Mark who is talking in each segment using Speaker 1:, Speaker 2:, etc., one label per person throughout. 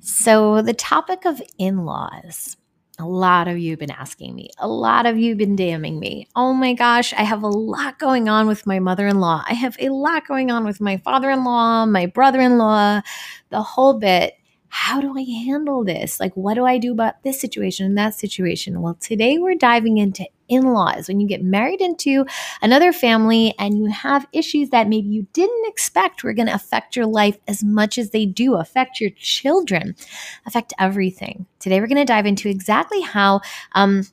Speaker 1: So, the topic of in laws. A lot of you have been asking me. A lot of you have been DMing me. Oh my gosh, I have a lot going on with my mother in law. I have a lot going on with my father in law, my brother in law, the whole bit how do I handle this? Like, what do I do about this situation and that situation? Well, today we're diving into in laws. When you get married into another family and you have issues that maybe you didn't expect were going to affect your life as much as they do affect your children, affect everything. Today we're going to dive into exactly how. Um,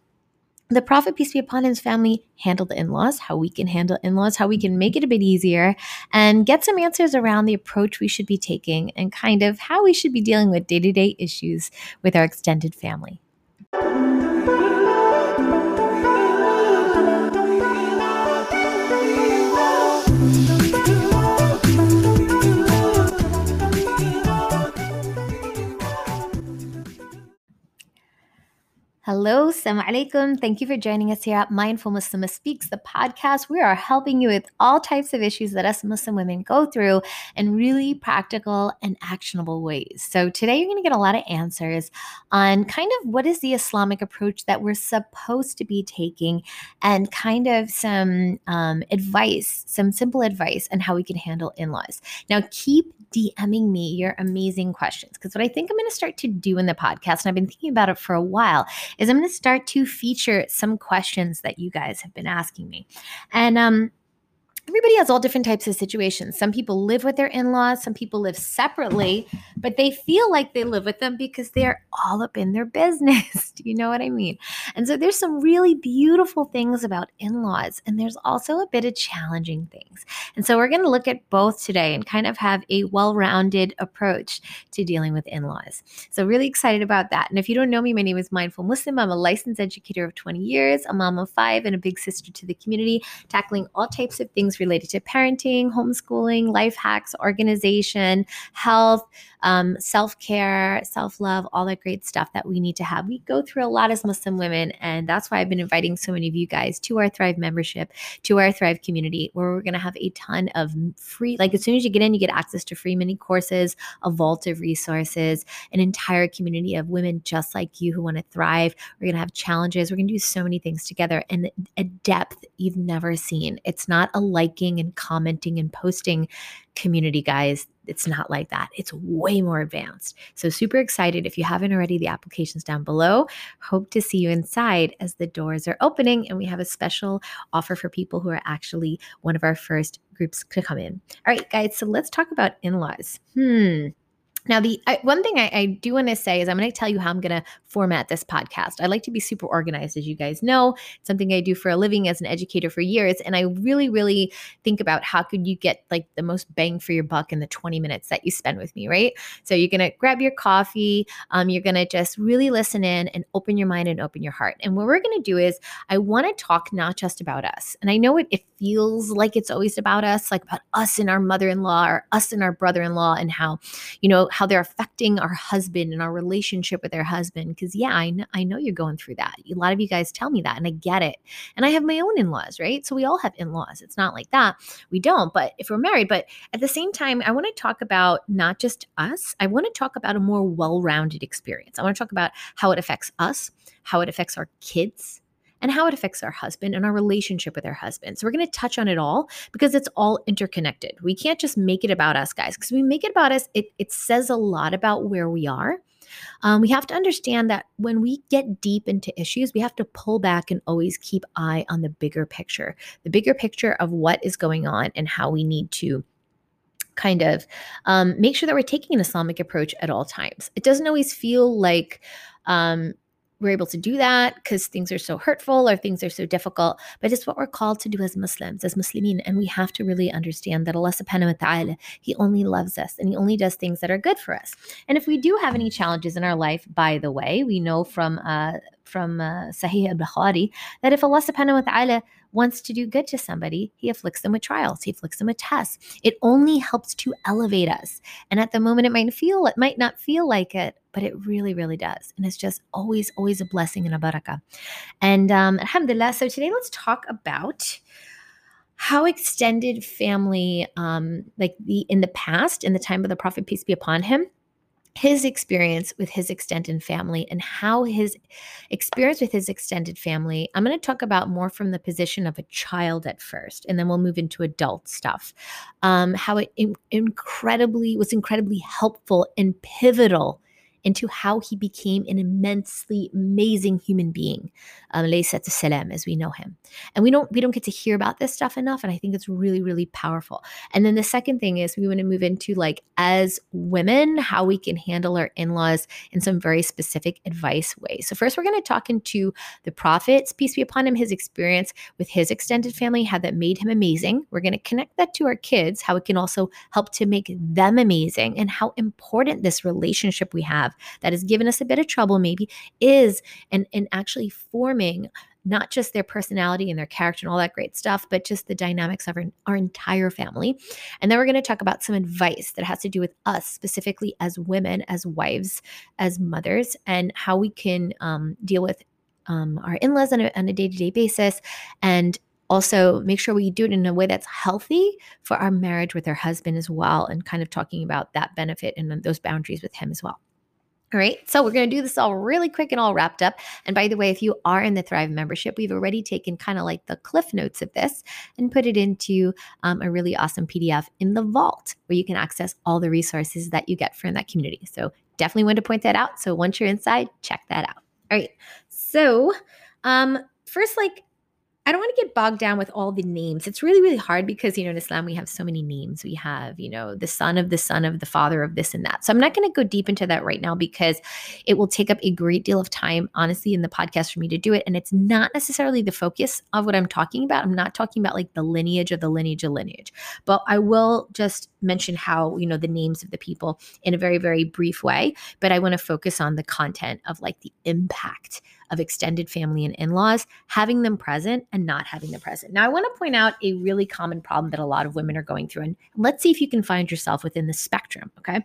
Speaker 1: the Prophet, peace be upon his family, handled the in laws, how we can handle in laws, how we can make it a bit easier, and get some answers around the approach we should be taking and kind of how we should be dealing with day to day issues with our extended family. Hello, Assalamu alaikum. Thank you for joining us here at Mindful Muslimah Speaks, the podcast. We are helping you with all types of issues that us Muslim women go through in really practical and actionable ways. So today you're going to get a lot of answers on kind of what is the Islamic approach that we're supposed to be taking and kind of some um, advice, some simple advice on how we can handle in-laws. Now keep DMing me your amazing questions because what I think I'm going to start to do in the podcast, and I've been thinking about it for a while, is I'm going to start to feature some questions that you guys have been asking me. And um, everybody has all different types of situations. Some people live with their in laws, some people live separately, but they feel like they live with them because they're all up in their business. Do you know what I mean? And so there's some really beautiful things about in laws, and there's also a bit of challenging things. And so we're going to look at both today and kind of have a well rounded approach to dealing with in laws. So, really excited about that. And if you don't know me, my name is Mindful Muslim. I'm a licensed educator of 20 years, a mom of five, and a big sister to the community, tackling all types of things related to parenting, homeschooling, life hacks, organization, health, um, self care, self love, all that great stuff that we need to have. We go through a lot as Muslim women, and that's why I've been inviting so many of you guys to our Thrive membership, to our Thrive community, where we're going to have a ton of free, like as soon as you get in, you get access to free mini courses, a vault of resources, an entire community of women just like you who want to thrive. We're going to have challenges. We're going to do so many things together and a depth you've never seen. It's not a liking and commenting and posting community, guys. It's not like that. It's way more advanced. So, super excited. If you haven't already, the application's down below. Hope to see you inside as the doors are opening. And we have a special offer for people who are actually one of our first groups to come in. All right, guys. So, let's talk about in laws. Hmm. Now, the I, one thing I, I do want to say is I'm going to tell you how I'm going to format this podcast. I like to be super organized, as you guys know. It's something I do for a living as an educator for years, and I really, really think about how could you get like the most bang for your buck in the 20 minutes that you spend with me, right? So you're going to grab your coffee, um, you're going to just really listen in and open your mind and open your heart. And what we're going to do is I want to talk not just about us, and I know it, it feels like it's always about us, like about us and our mother-in-law or us and our brother-in-law, and how you know how they're affecting our husband and our relationship with their husband. Because, yeah, I know, I know you're going through that. A lot of you guys tell me that, and I get it. And I have my own in laws, right? So we all have in laws. It's not like that. We don't, but if we're married, but at the same time, I want to talk about not just us, I want to talk about a more well rounded experience. I want to talk about how it affects us, how it affects our kids, and how it affects our husband and our relationship with our husband. So we're going to touch on it all because it's all interconnected. We can't just make it about us, guys, because we make it about us, it, it says a lot about where we are. Um, we have to understand that when we get deep into issues, we have to pull back and always keep eye on the bigger picture, the bigger picture of what is going on and how we need to kind of um, make sure that we're taking an Islamic approach at all times. It doesn't always feel like um, we're able to do that because things are so hurtful or things are so difficult, but it's what we're called to do as Muslims, as Muslimin. And we have to really understand that Allah subhanahu wa ta'ala, He only loves us and He only does things that are good for us. And if we do have any challenges in our life, by the way, we know from uh, from uh, Sahih al-Bukhari that if Allah subhanahu wa ta'ala wants to do good to somebody, he afflicts them with trials, he afflicts them with tests. It only helps to elevate us. And at the moment it might feel it might not feel like it, but it really, really does. And it's just always, always a blessing and a barakah. And um, alhamdulillah. So today let's talk about how extended family, um, like the in the past, in the time of the Prophet, peace be upon him, his experience with his extended family and how his experience with his extended family i'm going to talk about more from the position of a child at first and then we'll move into adult stuff. Um, how it in- incredibly was incredibly helpful and pivotal into how he became an immensely amazing human being, um, as we know him. And we don't we don't get to hear about this stuff enough, and I think it's really really powerful. And then the second thing is we want to move into like as women how we can handle our in laws in some very specific advice ways. So first, we're going to talk into the Prophet's peace be upon him, his experience with his extended family, how that made him amazing. We're going to connect that to our kids, how it can also help to make them amazing, and how important this relationship we have that has given us a bit of trouble, maybe, is and, and actually forming not just their personality and their character and all that great stuff, but just the dynamics of our, our entire family. And then we're going to talk about some advice that has to do with us specifically as women, as wives, as mothers, and how we can um, deal with um, our in laws on a day to day basis and also make sure we do it in a way that's healthy for our marriage with our husband as well and kind of talking about that benefit and those boundaries with him as well all right, so we're going to do this all really quick and all wrapped up. And by the way, if you are in the Thrive membership, we've already taken kind of like the cliff notes of this and put it into um, a really awesome PDF in the vault where you can access all the resources that you get from that community. So definitely want to point that out. So once you're inside, check that out. All right, so um, first, like I don't want to get bogged down with all the names. It's really, really hard because, you know, in Islam, we have so many names. We have, you know, the son of the son of the father of this and that. So I'm not going to go deep into that right now because it will take up a great deal of time, honestly, in the podcast for me to do it. And it's not necessarily the focus of what I'm talking about. I'm not talking about like the lineage of the lineage of lineage, but I will just mention how, you know, the names of the people in a very, very brief way. But I want to focus on the content of like the impact of extended family and in laws, having them present and not having them present. Now, I want to point out a really common problem that a lot of women are going through. And let's see if you can find yourself within the spectrum. Okay.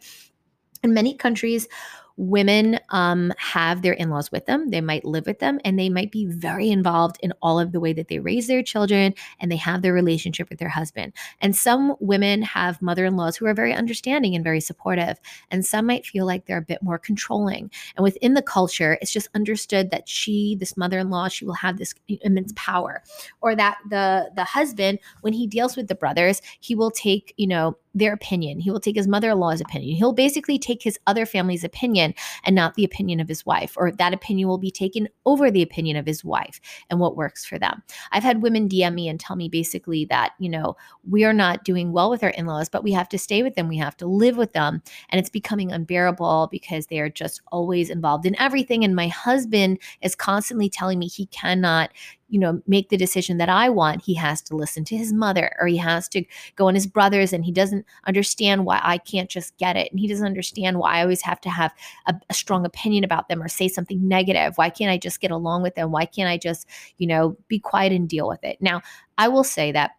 Speaker 1: In many countries, women um, have their in-laws with them they might live with them and they might be very involved in all of the way that they raise their children and they have their relationship with their husband. And some women have mother-in-laws who are very understanding and very supportive and some might feel like they're a bit more controlling. And within the culture it's just understood that she this mother-in-law she will have this immense power. Or that the the husband when he deals with the brothers he will take you know their opinion. He will take his mother in law's opinion. He'll basically take his other family's opinion and not the opinion of his wife, or that opinion will be taken over the opinion of his wife and what works for them. I've had women DM me and tell me basically that, you know, we are not doing well with our in laws, but we have to stay with them. We have to live with them. And it's becoming unbearable because they are just always involved in everything. And my husband is constantly telling me he cannot, you know, make the decision that I want, he has to listen to his mother or he has to go on his brothers and he doesn't understand why I can't just get it. And he doesn't understand why I always have to have a, a strong opinion about them or say something negative. Why can't I just get along with them? Why can't I just, you know, be quiet and deal with it? Now, I will say that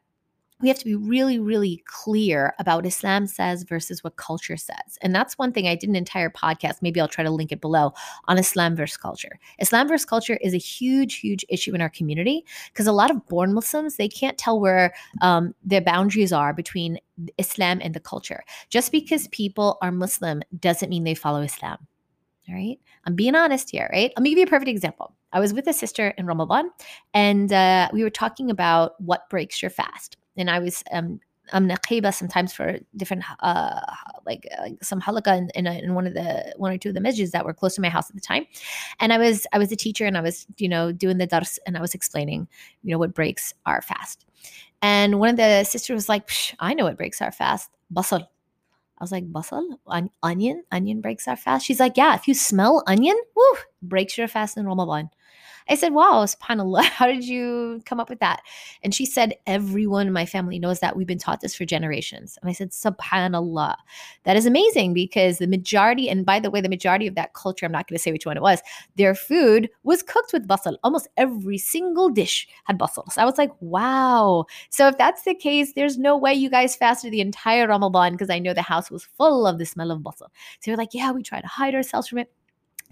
Speaker 1: we have to be really, really clear about Islam says versus what culture says. And that's one thing I did an entire podcast. Maybe I'll try to link it below on Islam versus culture. Islam versus culture is a huge, huge issue in our community because a lot of born Muslims, they can't tell where um, their boundaries are between Islam and the culture. Just because people are Muslim doesn't mean they follow Islam. All right. I'm being honest here, right? Let me give you a perfect example. I was with a sister in Ramadan and uh, we were talking about what breaks your fast and I was um I'm naqiba sometimes for different uh like uh, some halaqa in, in, a, in, one of the one or two of the masjids that were close to my house at the time. And I was I was a teacher and I was you know doing the dars and I was explaining you know what breaks our fast. And one of the sisters was like I know what breaks our fast. Basal. I was like basal? On, onion? Onion breaks our fast? She's like yeah if you smell onion woo breaks your fast in Ramadan I said, Wow, subhanAllah, how did you come up with that? And she said, Everyone in my family knows that. We've been taught this for generations. And I said, Subhanallah. That is amazing because the majority, and by the way, the majority of that culture, I'm not going to say which one it was, their food was cooked with basal. Almost every single dish had basal. So I was like, Wow. So if that's the case, there's no way you guys fasted the entire Ramadan because I know the house was full of the smell of basal. So you're like, Yeah, we try to hide ourselves from it.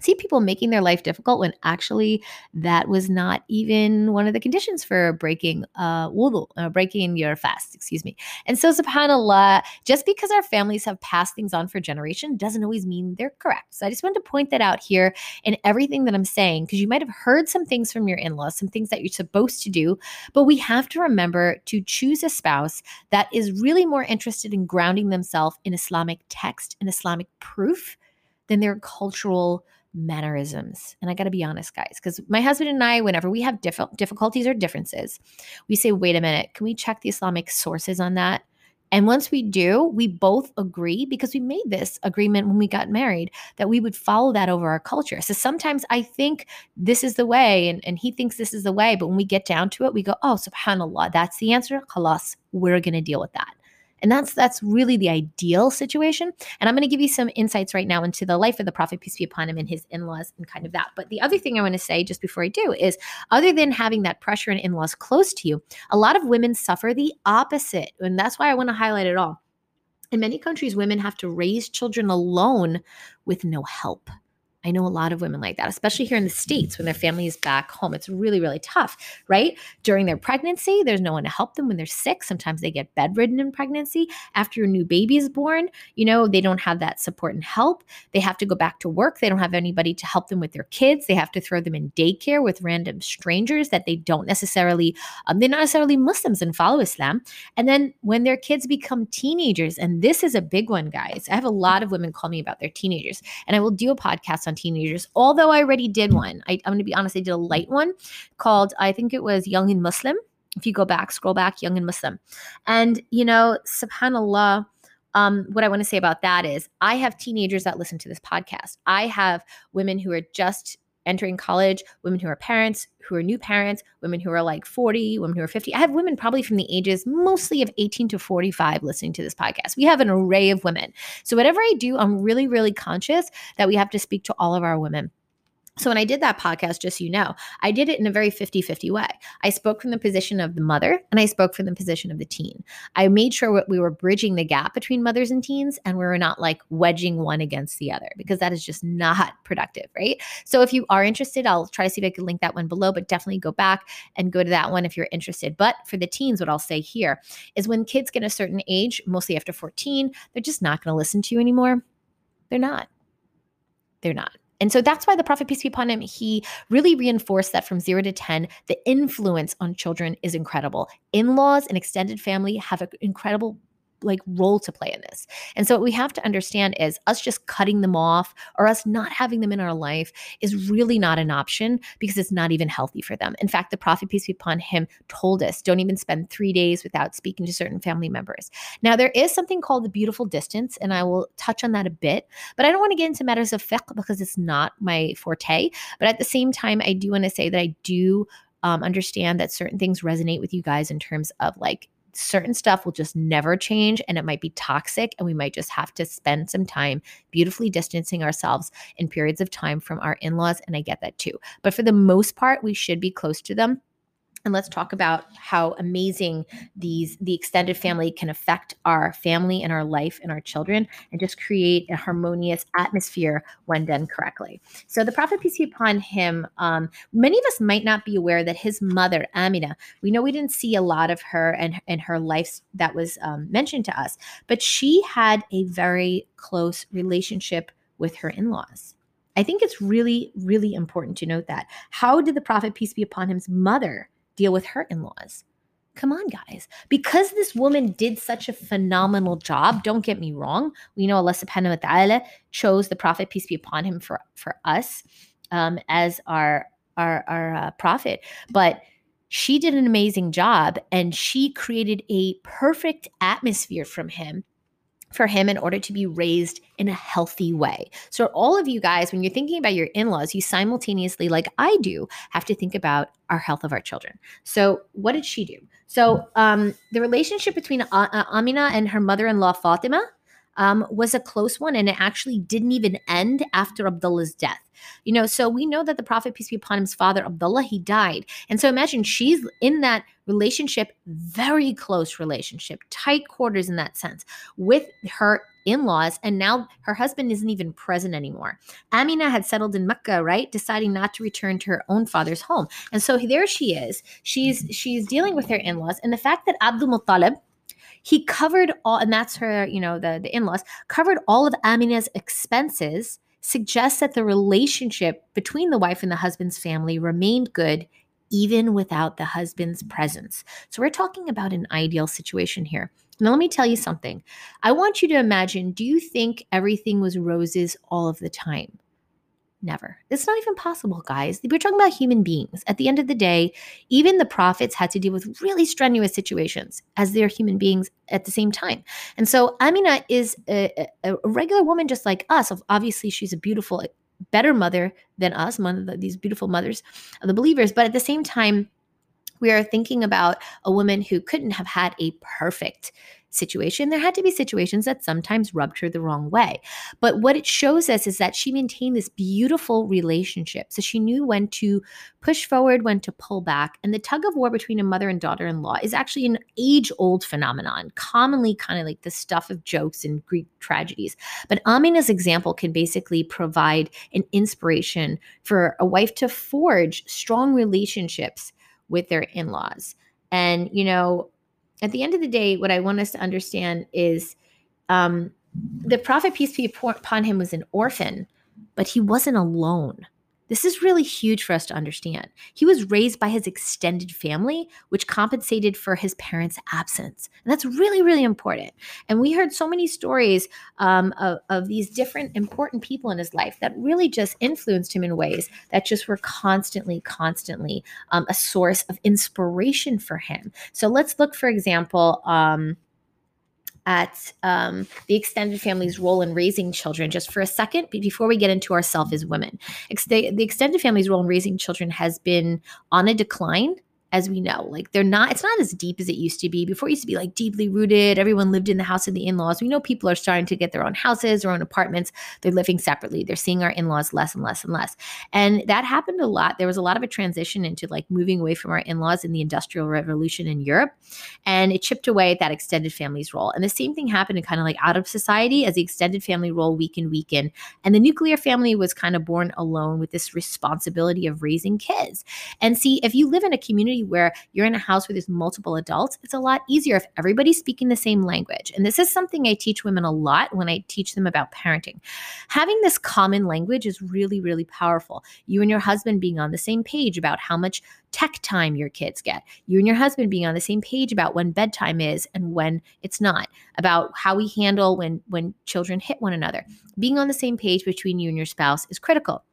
Speaker 1: See people making their life difficult when actually that was not even one of the conditions for breaking uh wudu, uh, breaking your fast, excuse me. And so subhanallah, just because our families have passed things on for generation doesn't always mean they're correct. So I just wanted to point that out here in everything that I'm saying because you might have heard some things from your in-laws, some things that you're supposed to do, but we have to remember to choose a spouse that is really more interested in grounding themselves in Islamic text and Islamic proof than their cultural mannerisms. And I got to be honest, guys, because my husband and I, whenever we have diff- difficulties or differences, we say, wait a minute, can we check the Islamic sources on that? And once we do, we both agree because we made this agreement when we got married that we would follow that over our culture. So sometimes I think this is the way and, and he thinks this is the way. But when we get down to it, we go, oh, subhanAllah, that's the answer. Khalas, we're going to deal with that. And that's that's really the ideal situation. And I'm going to give you some insights right now into the life of the prophet peace be upon him and his in-laws and kind of that. But the other thing I want to say just before I do is other than having that pressure and in-laws close to you, a lot of women suffer the opposite. And that's why I want to highlight it all. In many countries, women have to raise children alone with no help. I know a lot of women like that, especially here in the States when their family is back home. It's really, really tough, right? During their pregnancy, there's no one to help them when they're sick. Sometimes they get bedridden in pregnancy. After your new baby is born, you know, they don't have that support and help. They have to go back to work. They don't have anybody to help them with their kids. They have to throw them in daycare with random strangers that they don't necessarily, um, they're not necessarily Muslims and follow Islam. And then when their kids become teenagers, and this is a big one, guys, I have a lot of women call me about their teenagers, and I will do a podcast on on teenagers, although I already did one. I, I'm going to be honest, I did a light one called, I think it was Young and Muslim. If you go back, scroll back, Young and Muslim. And, you know, subhanAllah, um, what I want to say about that is I have teenagers that listen to this podcast. I have women who are just entering college, women who are parents, who are new parents, women who are like 40, women who are 50. I have women probably from the ages mostly of 18 to 45 listening to this podcast. We have an array of women. So, whatever I do, I'm really, really conscious that we have to speak to all of our women. So when I did that podcast, just so you know, I did it in a very 50 50 way. I spoke from the position of the mother and I spoke from the position of the teen. I made sure we were bridging the gap between mothers and teens and we were not like wedging one against the other because that is just not productive, right? So if you are interested, I'll try to see if I can link that one below, but definitely go back and go to that one if you're interested. But for the teens, what I'll say here is when kids get a certain age, mostly after 14, they're just not going to listen to you anymore. They're not. They're not. And so that's why the Prophet, peace be upon him, he really reinforced that from zero to 10, the influence on children is incredible. In laws and extended family have an incredible like role to play in this. And so what we have to understand is us just cutting them off or us not having them in our life is really not an option because it's not even healthy for them. In fact, the Prophet peace be upon him told us don't even spend 3 days without speaking to certain family members. Now there is something called the beautiful distance and I will touch on that a bit, but I don't want to get into matters of fiqh because it's not my forte, but at the same time I do want to say that I do um, understand that certain things resonate with you guys in terms of like certain stuff will just never change and it might be toxic and we might just have to spend some time beautifully distancing ourselves in periods of time from our in-laws and I get that too. But for the most part we should be close to them and let's talk about how amazing these the extended family can affect our family and our life and our children and just create a harmonious atmosphere when done correctly so the prophet peace be upon him um, many of us might not be aware that his mother amina we know we didn't see a lot of her and, and her life that was um, mentioned to us but she had a very close relationship with her in-laws I think it's really, really important to note that. How did the Prophet, peace be upon him's mother deal with her in laws. Come on, guys. Because this woman did such a phenomenal job, don't get me wrong. We know Allah subhanahu wa ta'ala chose the Prophet, peace be upon him, for, for us um, as our, our, our uh, prophet. But she did an amazing job and she created a perfect atmosphere from him for him in order to be raised in a healthy way. So, all of you guys, when you're thinking about your in laws, you simultaneously, like I do, have to think about our health of our children. So, what did she do? So, um, the relationship between uh, uh Amina and her mother in law, Fatima, um, was a close one, and it actually didn't even end after Abdullah's death. You know, so we know that the Prophet, peace be upon him's father, Abdullah, he died. And so imagine she's in that relationship, very close relationship, tight quarters in that sense, with her in laws, and now her husband isn't even present anymore. Amina had settled in Mecca, right? Deciding not to return to her own father's home. And so there she is. She's she's dealing with her in-laws. And the fact that Abdul Muttalib, he covered all, and that's her, you know, the, the in-laws, covered all of Amina's expenses suggests that the relationship between the wife and the husband's family remained good even without the husband's presence. So we're talking about an ideal situation here. Now, let me tell you something. I want you to imagine do you think everything was roses all of the time? Never. It's not even possible, guys. We're talking about human beings. At the end of the day, even the prophets had to deal with really strenuous situations as they're human beings at the same time. And so Amina is a, a, a regular woman just like us. Obviously, she's a beautiful, better mother than us, one of the, these beautiful mothers of the believers. But at the same time, we are thinking about a woman who couldn't have had a perfect situation. There had to be situations that sometimes rubbed her the wrong way. But what it shows us is that she maintained this beautiful relationship. So she knew when to push forward, when to pull back. And the tug of war between a mother and daughter in law is actually an age old phenomenon, commonly kind of like the stuff of jokes and Greek tragedies. But Amina's example can basically provide an inspiration for a wife to forge strong relationships with their in laws. And, you know, at the end of the day, what I want us to understand is um, the prophet, peace be upon him, was an orphan, but he wasn't alone. This is really huge for us to understand. He was raised by his extended family, which compensated for his parents' absence. And that's really, really important. And we heard so many stories um, of, of these different important people in his life that really just influenced him in ways that just were constantly, constantly um, a source of inspiration for him. So let's look, for example, um, at um, the extended family's role in raising children just for a second before we get into ourselves as women. Ex- the, the extended family's role in raising children has been on a decline as we know. Like they're not, it's not as deep as it used to be. Before it used to be like deeply rooted. Everyone lived in the house of the in laws. We know people are starting to get their own houses, their own apartments. They're living separately. They're seeing our in laws less and less and less. And that happened a lot. There was a lot of a transition into like moving away from our in laws in the Industrial Revolution in Europe. And it chipped away at that extended family's role. And the same thing happened in kind of like out of society as the extended family role weakened, weakened. And the nuclear family was kind of born alone with this responsibility of raising kids. And see, if you live in a community where you're in a house where there's multiple adults, it's a lot easier if everybody's speaking the same language. And this is something I teach women a lot when I teach them about parenting. Having this common language is really, really powerful. You and your husband being on the same page about how much tech time your kids get. You and your husband being on the same page about when bedtime is and when it's not, about how we handle when when children hit one another. Being on the same page between you and your spouse is critical.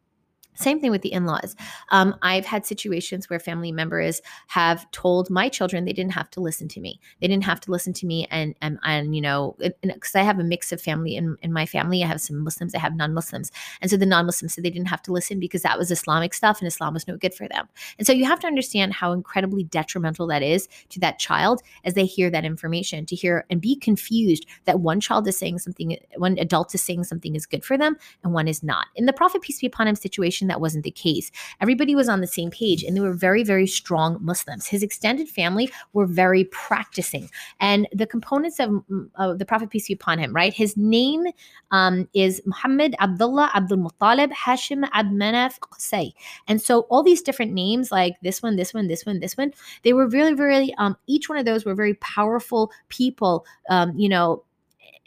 Speaker 1: Same thing with the in laws. Um, I've had situations where family members have told my children they didn't have to listen to me. They didn't have to listen to me. And, and, and you know, because I have a mix of family in, in my family, I have some Muslims, I have non Muslims. And so the non Muslims said they didn't have to listen because that was Islamic stuff and Islam was no good for them. And so you have to understand how incredibly detrimental that is to that child as they hear that information, to hear and be confused that one child is saying something, one adult is saying something is good for them and one is not. In the Prophet, peace be upon him, situation, that wasn't the case. Everybody was on the same page and they were very, very strong Muslims. His extended family were very practicing. And the components of, of the Prophet, peace be upon him, right? His name um, is Muhammad Abdullah Abdul Muttalib Hashim Abd Manaf Qusay. And so all these different names, like this one, this one, this one, this one, they were really, really, um, each one of those were very powerful people, um, you know,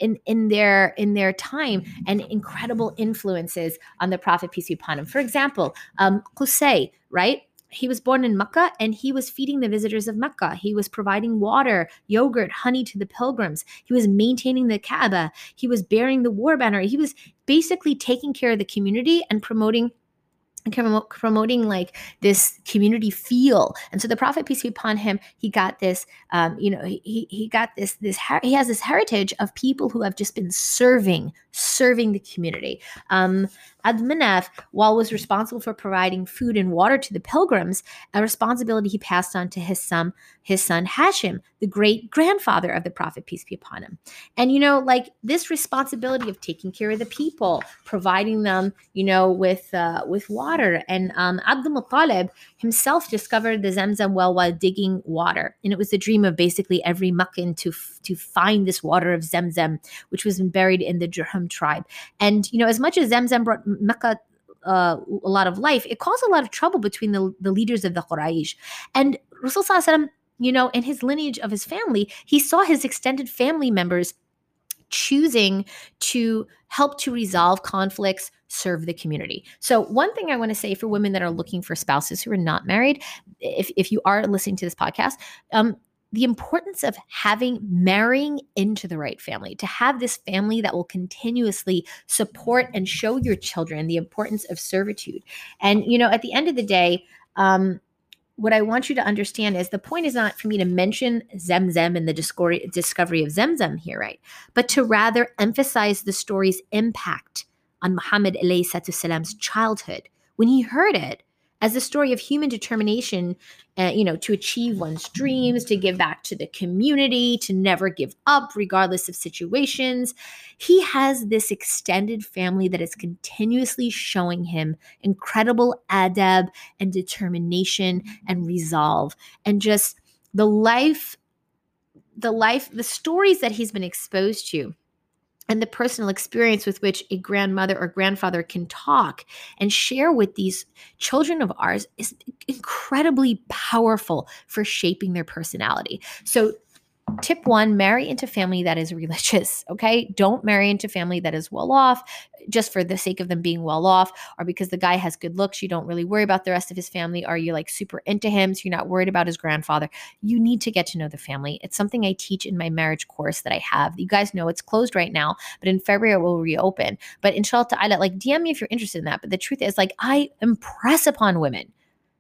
Speaker 1: in in their in their time and incredible influences on the prophet peace be upon him for example um qusay right he was born in Mecca and he was feeding the visitors of Mecca. He was providing water, yogurt, honey to the pilgrims. He was maintaining the Kaaba. He was bearing the war banner. He was basically taking care of the community and promoting promoting like this community feel. And so the prophet peace be upon him he got this um, you know he, he got this this he has this heritage of people who have just been serving serving the community. Um, Abd Manaf, while was responsible for providing food and water to the pilgrims, a responsibility he passed on to his son, his son Hashim, the great grandfather of the Prophet, peace be upon him. And you know, like this responsibility of taking care of the people, providing them, you know, with uh, with water. And um, Abdul Muttalib himself discovered the Zamzam well while digging water, and it was the dream of basically every Meccan to to find this water of Zamzam, which was buried in the Jurhum tribe. And you know, as much as Zamzam brought Mecca uh, a lot of life, it caused a lot of trouble between the, the leaders of the Quraysh. And Rasul you know, in his lineage of his family, he saw his extended family members choosing to help to resolve conflicts, serve the community. So, one thing I want to say for women that are looking for spouses who are not married, if, if you are listening to this podcast, um, the importance of having marrying into the right family, to have this family that will continuously support and show your children the importance of servitude. And, you know, at the end of the day, um, what I want you to understand is the point is not for me to mention Zemzem and the discovery, of Zemzem here, right? But to rather emphasize the story's impact on Muhammad salam's childhood. When he heard it, as a story of human determination, uh, you know, to achieve one's dreams, to give back to the community, to never give up regardless of situations. He has this extended family that is continuously showing him incredible adab and determination and resolve and just the life the life the stories that he's been exposed to and the personal experience with which a grandmother or grandfather can talk and share with these children of ours is incredibly powerful for shaping their personality. So tip one marry into family that is religious okay? Don't marry into family that is well off just for the sake of them being well off or because the guy has good looks you don't really worry about the rest of his family are you like super into him so you're not worried about his grandfather. You need to get to know the family. It's something i teach in my marriage course that i have. You guys know it's closed right now but in february it will reopen. But inshallah ta'ala like dm me if you're interested in that but the truth is like i impress upon women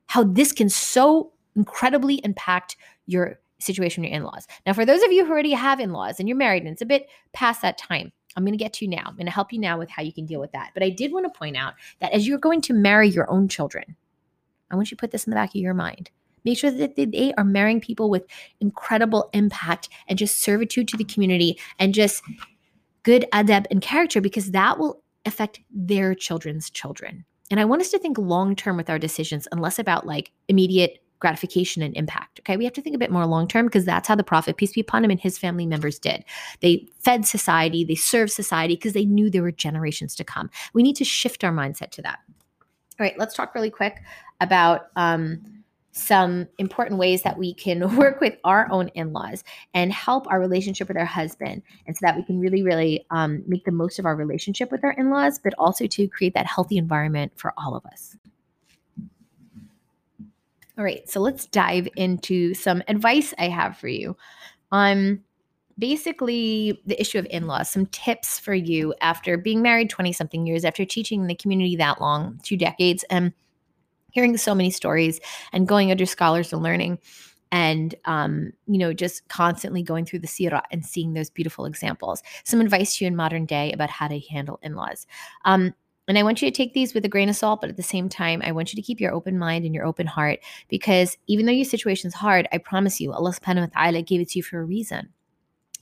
Speaker 1: how this can so incredibly impact your situation with your in-laws. Now, for those of you who already have in-laws and you're married and it's a bit past that time, I'm going to get to you now. I'm going to help you now with how you can deal with that. But I did want to point out that as you're going to marry your own children, I want you to put this in the back of your mind. Make sure that they are marrying people with incredible impact and just servitude to the community and just good adab and character because that will affect their children's children. And I want us to think long term with our decisions and less about like immediate gratification and impact. Okay. We have to think a bit more long term because that's how the Prophet, peace be upon him, and his family members did. They fed society, they served society because they knew there were generations to come. We need to shift our mindset to that. All right. Let's talk really quick about. Um, some important ways that we can work with our own in-laws and help our relationship with our husband and so that we can really really um, make the most of our relationship with our in-laws but also to create that healthy environment for all of us all right, so let's dive into some advice I have for you on basically the issue of in laws, some tips for you after being married 20 something years, after teaching in the community that long, two decades, and hearing so many stories and going under scholars and learning and um, you know just constantly going through the sirah and seeing those beautiful examples. Some advice to you in modern day about how to handle in-laws. Um, and I want you to take these with a grain of salt, but at the same time, I want you to keep your open mind and your open heart because even though your situation is hard, I promise you, Allah subhanahu wa ta'ala gave it to you for a reason.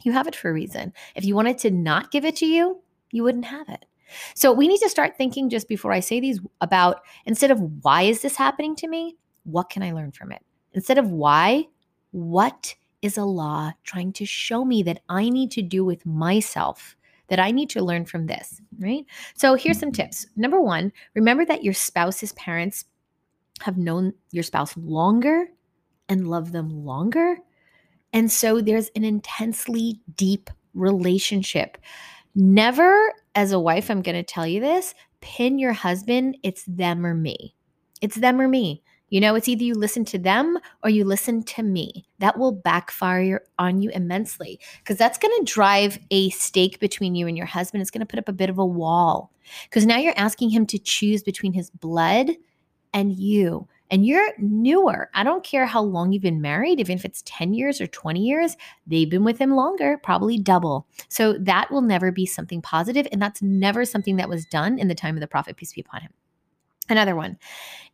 Speaker 1: You have it for a reason. If you wanted to not give it to you, you wouldn't have it. So we need to start thinking just before I say these about instead of why is this happening to me, what can I learn from it? Instead of why, what is Allah trying to show me that I need to do with myself that I need to learn from this, right? So here's some tips. Number one, remember that your spouse's parents have known your spouse longer and love them longer. And so there's an intensely deep relationship. Never, as a wife, I'm going to tell you this pin your husband, it's them or me. It's them or me. You know, it's either you listen to them or you listen to me. That will backfire on you immensely because that's going to drive a stake between you and your husband. It's going to put up a bit of a wall because now you're asking him to choose between his blood and you. and you're newer, I don't care how long you've been married, even if it's 10 years or 20 years, they've been with him longer, probably double. So that will never be something positive, And that's never something that was done in the time of the Prophet, peace be upon him. Another one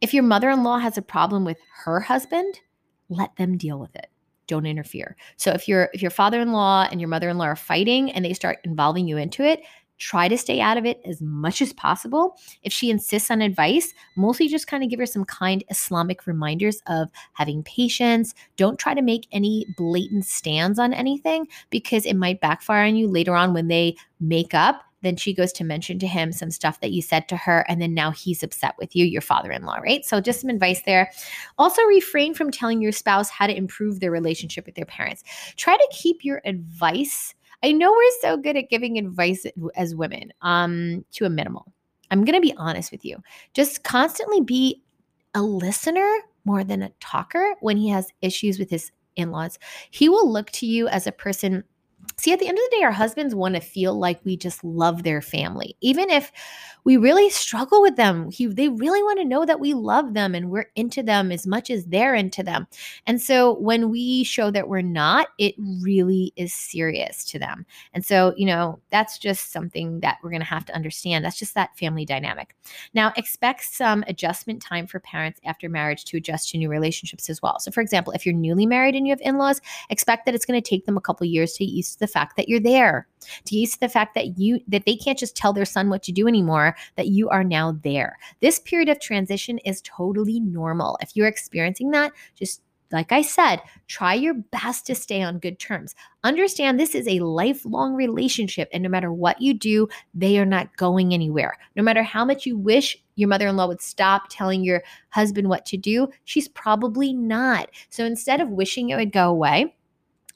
Speaker 1: if your mother in law has a problem with her husband, let them deal with it don't interfere. So if your if your father-in-law and your mother-in-law are fighting and they start involving you into it, try to stay out of it as much as possible. If she insists on advice, mostly just kind of give her some kind Islamic reminders of having patience. Don't try to make any blatant stands on anything because it might backfire on you later on when they make up then she goes to mention to him some stuff that you said to her and then now he's upset with you your father-in-law right? So just some advice there. Also refrain from telling your spouse how to improve their relationship with their parents. Try to keep your advice. I know we're so good at giving advice as women um to a minimal. I'm going to be honest with you. Just constantly be a listener more than a talker when he has issues with his in-laws. He will look to you as a person See, at the end of the day, our husbands want to feel like we just love their family. Even if we really struggle with them, he, they really want to know that we love them and we're into them as much as they're into them. And so when we show that we're not, it really is serious to them. And so, you know, that's just something that we're going to have to understand. That's just that family dynamic. Now, expect some adjustment time for parents after marriage to adjust to new relationships as well. So, for example, if you're newly married and you have in laws, expect that it's going to take them a couple years to used to the fact that you're there to used to the fact that you that they can't just tell their son what to do anymore that you are now there this period of transition is totally normal if you're experiencing that just like I said, try your best to stay on good terms. Understand this is a lifelong relationship, and no matter what you do, they are not going anywhere. No matter how much you wish your mother in law would stop telling your husband what to do, she's probably not. So instead of wishing it would go away,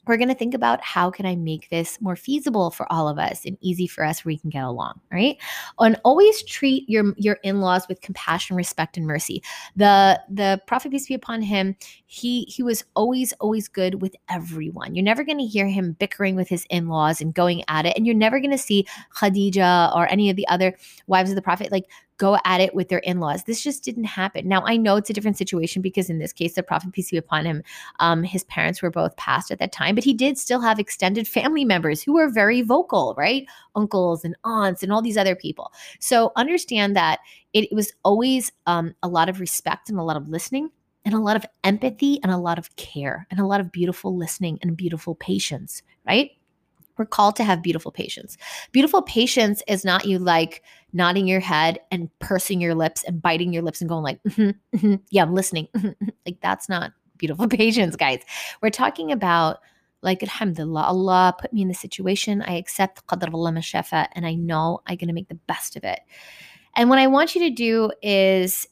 Speaker 1: we're going to think about how can I make this more feasible for all of us and easy for us where we can get along, right? And always treat your your in-laws with compassion, respect, and mercy. The the Prophet peace be upon him, he he was always always good with everyone. You're never going to hear him bickering with his in-laws and going at it, and you're never going to see Khadija or any of the other wives of the Prophet like go at it with their in laws. This just didn't happen. Now, I know it's a different situation because in this case, the Prophet, peace be upon him, um, his parents were both passed at that time, but he did still have extended family members who were very vocal, right? Uncles and aunts and all these other people. So understand that it, was always um, a lot of respect and a lot of listening and a lot of empathy and a lot of care and a lot of beautiful listening and beautiful patience, right? We're called to have beautiful patience. Beautiful patience is not you like nodding your head and pursing your lips and biting your lips and going like, mm-hmm, mm-hmm, yeah, I'm listening. like that's not beautiful patience, guys. We're talking about like alhamdulillah allah put me in the situation i accept qadr allah mashafa and i know i'm going to make the best of it and what i want you to do is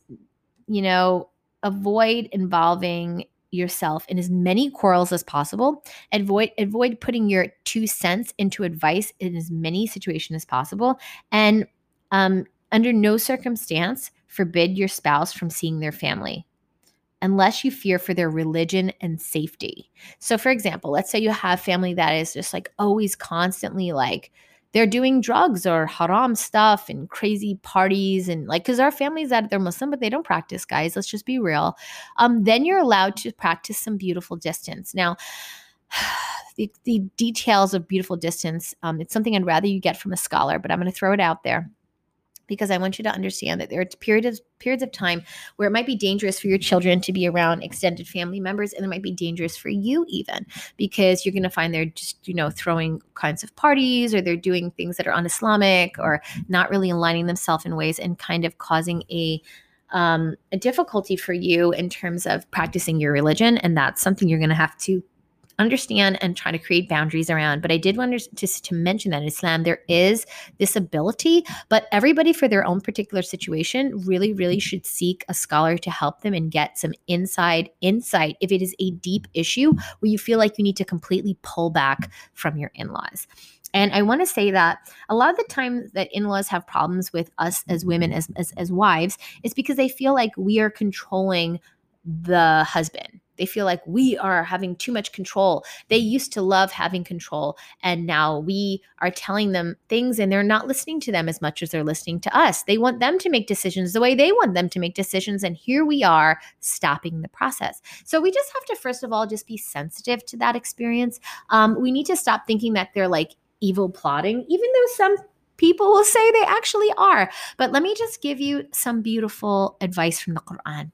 Speaker 1: you know avoid involving yourself in as many quarrels as possible. Avoid avoid putting your two cents into advice in as many situations as possible. And um, under no circumstance forbid your spouse from seeing their family unless you fear for their religion and safety. So for example, let's say you have family that is just like always constantly like they're doing drugs or haram stuff and crazy parties and like because our families that they're muslim but they don't practice guys let's just be real. Um, then you're allowed to practice some beautiful distance. Now the, the details of beautiful distance um, it's something i'd rather you get from a scholar but i'm going to throw it out there because I want you to understand that there are periods periods of time where it might be dangerous for your children to be around extended family members and it might be dangerous for you even because you're going to find they're just you know throwing kinds of parties or they're doing things that are un-islamic or not really aligning themselves in ways and kind of causing a um, a difficulty for you in terms of practicing your religion and that's something you're going to have to understand and try to create boundaries around. But I did want to, just to mention that in Islam, there is this ability, but everybody for their own particular situation really, really should seek a scholar to help them and get some inside insight if it is a deep issue where you feel like you need to completely pull back from your in laws. And I want to say that a lot of the time that in-laws have problems with us as women, as, as, as wives, is because they feel like we are controlling the husband They feel like we are having too much control. They used to love having control, and now we are telling them things and they're not listening to them as much as they're listening to us. They want them to make decisions the way they want them to make decisions. And here we are stopping the process. So we just have to, first of all, just be sensitive to that experience. Um, we need to stop thinking that they're like evil plotting, even though some people will say they actually are. But let me just give you some beautiful advice from the Quran.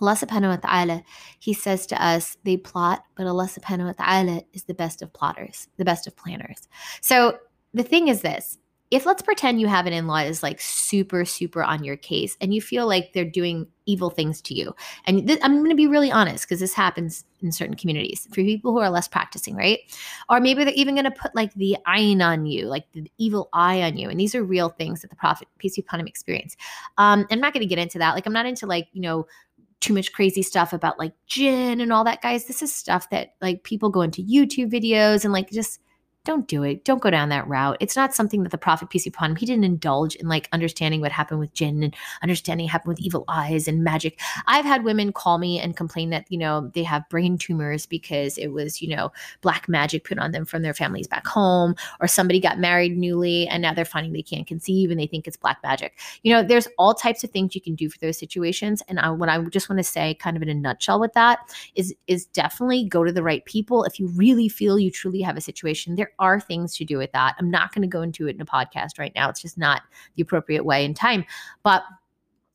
Speaker 1: Allah subhanahu wa ta'ala, He says to us, they plot, but Allah subhanahu wa ta'ala is the best of plotters, the best of planners. So the thing is this if let's pretend you have an in-law is like super super on your case and you feel like they're doing evil things to you and th- i'm going to be really honest because this happens in certain communities for people who are less practicing right or maybe they're even going to put like the eye on you like the evil eye on you and these are real things that the prophet peace be upon him experienced um, i'm not going to get into that like i'm not into like you know too much crazy stuff about like jinn and all that guys. This is stuff that like people go into youtube videos and like just don't do it. Don't go down that route. It's not something that the Prophet, peace be upon him, he didn't indulge in like understanding what happened with jinn and understanding what happened with evil eyes and magic. I've had women call me and complain that, you know, they have brain tumors because it was, you know, black magic put on them from their families back home, or somebody got married newly and now they're finding they can't conceive and they think it's black magic. You know, there's all types of things you can do for those situations. And I, what I just want to say, kind of in a nutshell with that, is is definitely go to the right people. If you really feel you truly have a situation, there are things to do with that. I'm not going to go into it in a podcast right now. It's just not the appropriate way and time. But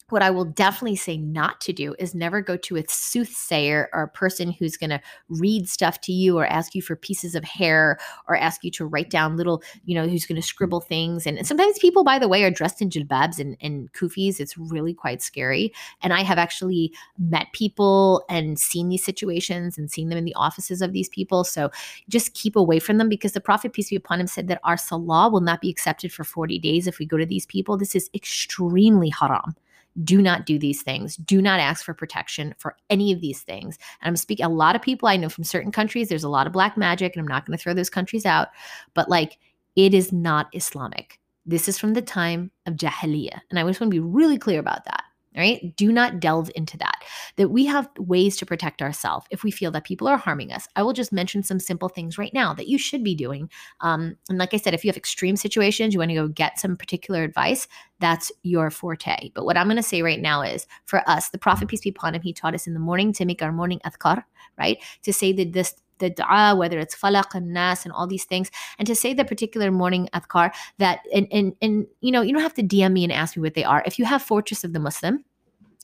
Speaker 1: what I will definitely say not to do is never go to a soothsayer or a person who's going to read stuff to you or ask you for pieces of hair or ask you to write down little, you know, who's going to scribble things. And sometimes people, by the way, are dressed in jilbabs and, and kufis. It's really quite scary. And I have actually met people and seen these situations and seen them in the offices of these people. So just keep away from them because the Prophet, peace be upon him, said that our salah will not be accepted for 40 days if we go to these people. This is extremely haram do not do these things. Do not ask for protection for any of these things. And I'm speaking a lot of people I know from certain countries, there's a lot of black magic, and I'm not going to throw those countries out, but like it is not Islamic. This is from the time of Jahiliyyah. And I just want to be really clear about that right? Do not delve into that. That we have ways to protect ourselves if we feel that people are harming us. I will just mention some simple things right now that you should be doing. Um, and like I said, if you have extreme situations, you want to go get some particular advice, that's your forte. But what I'm going to say right now is for us, the Prophet, peace be upon him, he taught us in the morning to make our morning adhkar, right? To say that this the dua, whether it's falaq and nas and all these things, and to say the particular morning adhkar that, and, and, and, you know, you don't have to DM me and ask me what they are. If you have Fortress of the Muslim,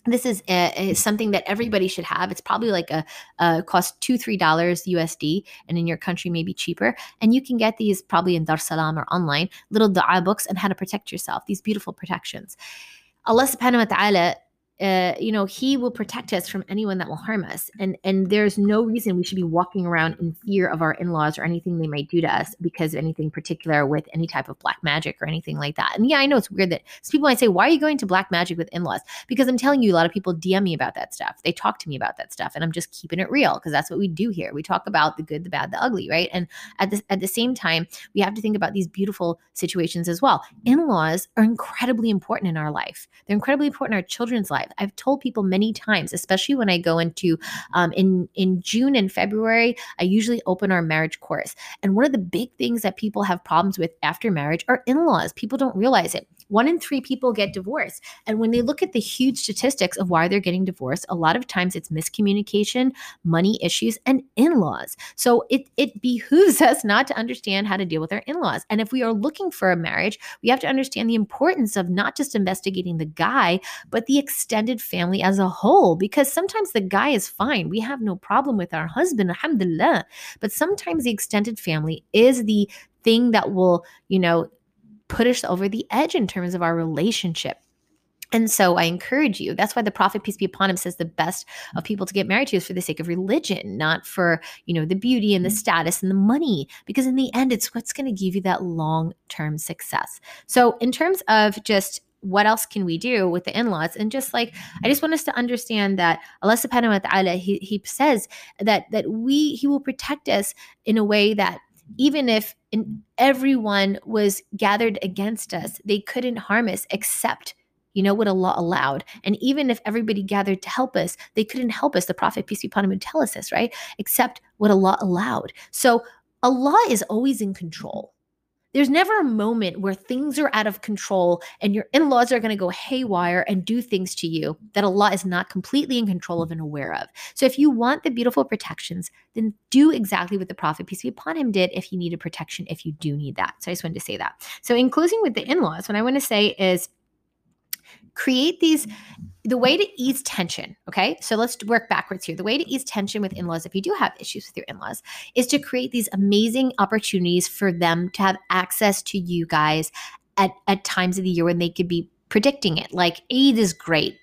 Speaker 1: this is, a, a, something that everybody should have. It's probably like a, a cost two three dollars USD, and in your country maybe cheaper. And you can get these probably in Dar Salam or online little dua books and how to protect yourself. These beautiful protections. Allah Subhanahu wa Taala uh, you know, he will protect us from anyone that will harm us. And and there's no reason we should be walking around in fear of our in-laws or anything they might do to us because of anything particular with any type of black magic or anything like that. And yeah, I know it's weird that people might say, why are you going to black magic with in-laws? Because I'm telling you, a lot of people DM me about that stuff. They talk to me about that stuff, and I'm just keeping it real because that's what we do here. We talk about the good, the bad, the ugly, right? And at the at the same time, we have to think about these beautiful situations as well. In-laws are incredibly important in our life. They're incredibly important in our children's I've told people many times, especially when I go into um, in in June and February, I usually open our marriage course. And one of the big things that people have problems with after marriage are in-laws. People don't realize it. One in three people get divorced. And when they look at the huge statistics of why they're getting divorced, a lot of times it's miscommunication, money issues, and in laws. So it, it behooves us not to understand how to deal with our in laws. And if we are looking for a marriage, we have to understand the importance of not just investigating the guy, but the extended family as a whole, because sometimes the guy is fine. We have no problem with our husband, alhamdulillah. But sometimes the extended family is the thing that will, you know, put us over the edge in terms of our relationship. And so I encourage you. That's why the prophet, peace be upon him, says the best of people to get married to is for the sake of religion, not for, you know, the beauty and the mm-hmm. status and the money. Because in the end, it's what's going to give you that long-term success. So in terms of just what else can we do with the in-laws and just like i just want us to understand that allah subhanahu wa ta'ala he, he says that that we he will protect us in a way that even if everyone was gathered against us, they couldn't harm us except you know what Allah allowed. And even if everybody gathered to help us, they couldn't help us. The Prophet, peace be upon him, would tell us this, right? Except what Allah allowed. So Allah is always in control. There's never a moment where things are out of control and your in laws are going to go haywire and do things to you that Allah is not completely in control of and aware of. So, if you want the beautiful protections, then do exactly what the Prophet, peace be upon him, did if you needed protection, if you do need that. So, I just wanted to say that. So, in closing with the in laws, what I want to say is, create these the way to ease tension okay? So let's work backwards here. The way to ease tension with in-laws if you do have issues with your in-laws is to create these amazing opportunities for them to have access to you guys at, at times of the year when they could be predicting it. Like Eid is great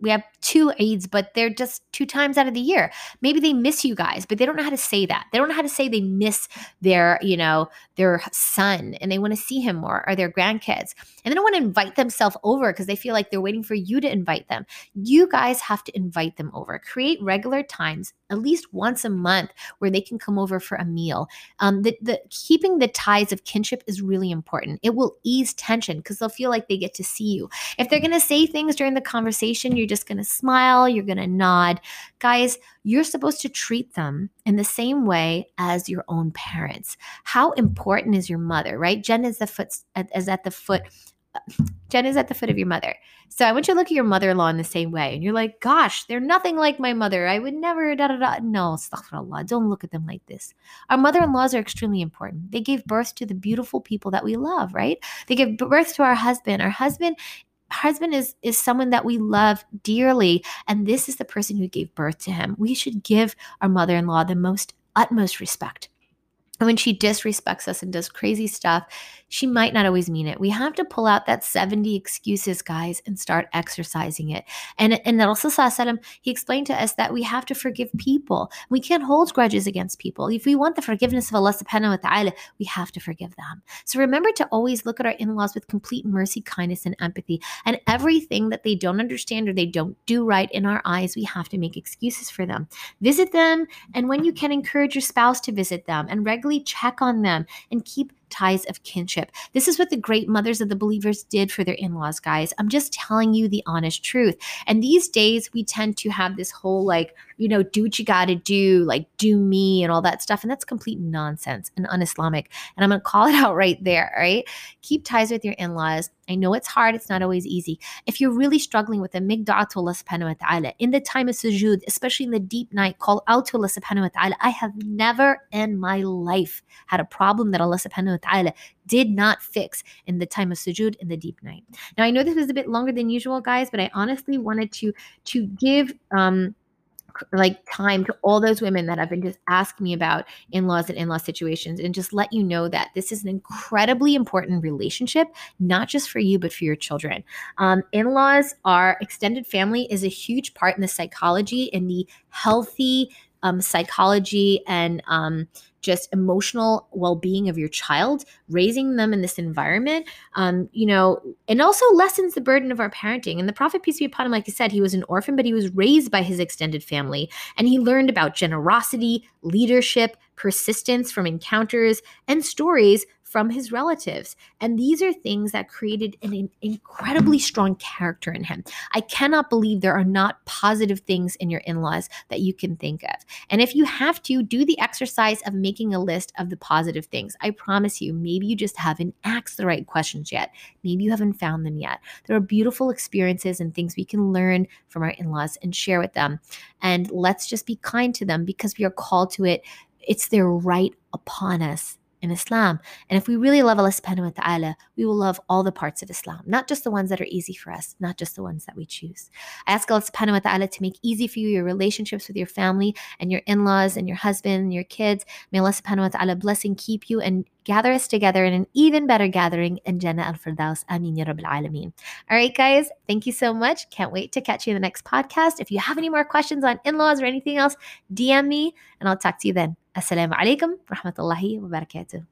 Speaker 1: we have two Eids, but they're just two times out of the year. Maybe they miss you guys, but they don't know how to say that. They don't know how to say they miss their, you know, their son and they want to see him more or their grandkids. And they don't want to invite themselves over because they feel like they're waiting for you to invite them. You guys have to invite them over. Create regular times, at least once a month, where they can come over for a meal. Um, the, the keeping the ties of kinship is really important. It will ease tension because they'll feel like they get to see you. If they're going to say things during the conversation, you're just going to smile, you're going to nod. Guys, you're supposed to treat them in the same way as your own parents. How important is your mother, right? Jannah is the foot is at the foot uh, Jannah is at the foot of your mother. So I want you to look at your mother-in-law in the same way. And you're like, gosh, they're nothing like my mother. I would never, da da da. No, astaghfirullah. Don't look at them like this. Our mother-in-laws are extremely important. They gave birth to the beautiful people that we love, right? They give birth to our husband. Our husband husband is is someone that we love dearly and this is the person who gave birth to him. We should give our mother-in-law the most utmost respect and when she disrespects us and does crazy stuff she might not always mean it. We have to pull out that 70 excuses, guys, and start exercising it. And, and Rasul he explained to us that we have to forgive people. We can't hold grudges against people. If we want the forgiveness of Allah subhanahu wa ta'ala, we have to forgive them. So remember to always look at our in-laws with complete mercy, kindness, and empathy. And everything that they don't understand or they don't do right in our eyes, we have to make excuses for them. Visit them, and when you can, encourage your spouse to visit them and regularly check on them and keep ties of kinship. This is what the great mothers of the believers did for their in laws, guys. I'm just telling you the honest truth. And these days, we tend to have this whole like, you know, do what you got to do, like do me and all that stuff. And that's complete nonsense and un Islamic. And I'm going to call it out right there, right? Keep ties with your in laws. I know it's hard, it's not always easy. If you're really struggling with a make dua to Allah subhanahu wa ta'ala in the time of sujood, especially in the deep night, call out to Allah subhanahu wa ta'ala. I have never in my life had a problem that Allah subhanahu wa ta'ala did not fix in the time of sujood in the deep night. Now I know this was a bit longer than usual, guys, but I honestly wanted to to give um like time to all those women that have been just asking me about in-laws and in-law situations and just let you know that this is an incredibly important relationship not just for you but for your children um, in-laws are extended family is a huge part in the psychology and the healthy um, psychology and um, just emotional well-being of your child raising them in this environment um, you know and also lessens the burden of our parenting. And the prophet peace be upon him like I said he was an orphan but he was raised by his extended family. And he learned about generosity leadership persistence from encounters and stories from his relatives. And these are things that created an incredibly strong character in him. I cannot believe there are not positive things in your in laws that you can think of. And if you have to, do the exercise of making a list of the positive things. I promise you, maybe you just haven't asked the right questions yet. Maybe you haven't found them yet. There are beautiful experiences and things we can learn from our in laws and share with them. And let's just be kind to them because we are called to it. It's their right upon us in Islam. And if we really love Allah subhanahu wa ta'ala, we will love all the parts of Islam, not just the ones that are easy for us, not just the ones that we choose. I ask Allah subhanahu wa ta'ala to make easy for you your relationships with your family and your in-laws and your husband and your kids. May Allah subhanahu wa ta'ala bless and keep you and gather us together in an even better gathering in Jannah al-Firdaus. Ameen ya Rabbil Alameen. All right, guys, thank you so much. Can't wait to catch you in the next podcast. If you have any more questions on in-laws or anything else, DM me and I'll talk to you then. Assalamu alaikum rahmatullahi wa barakatuh.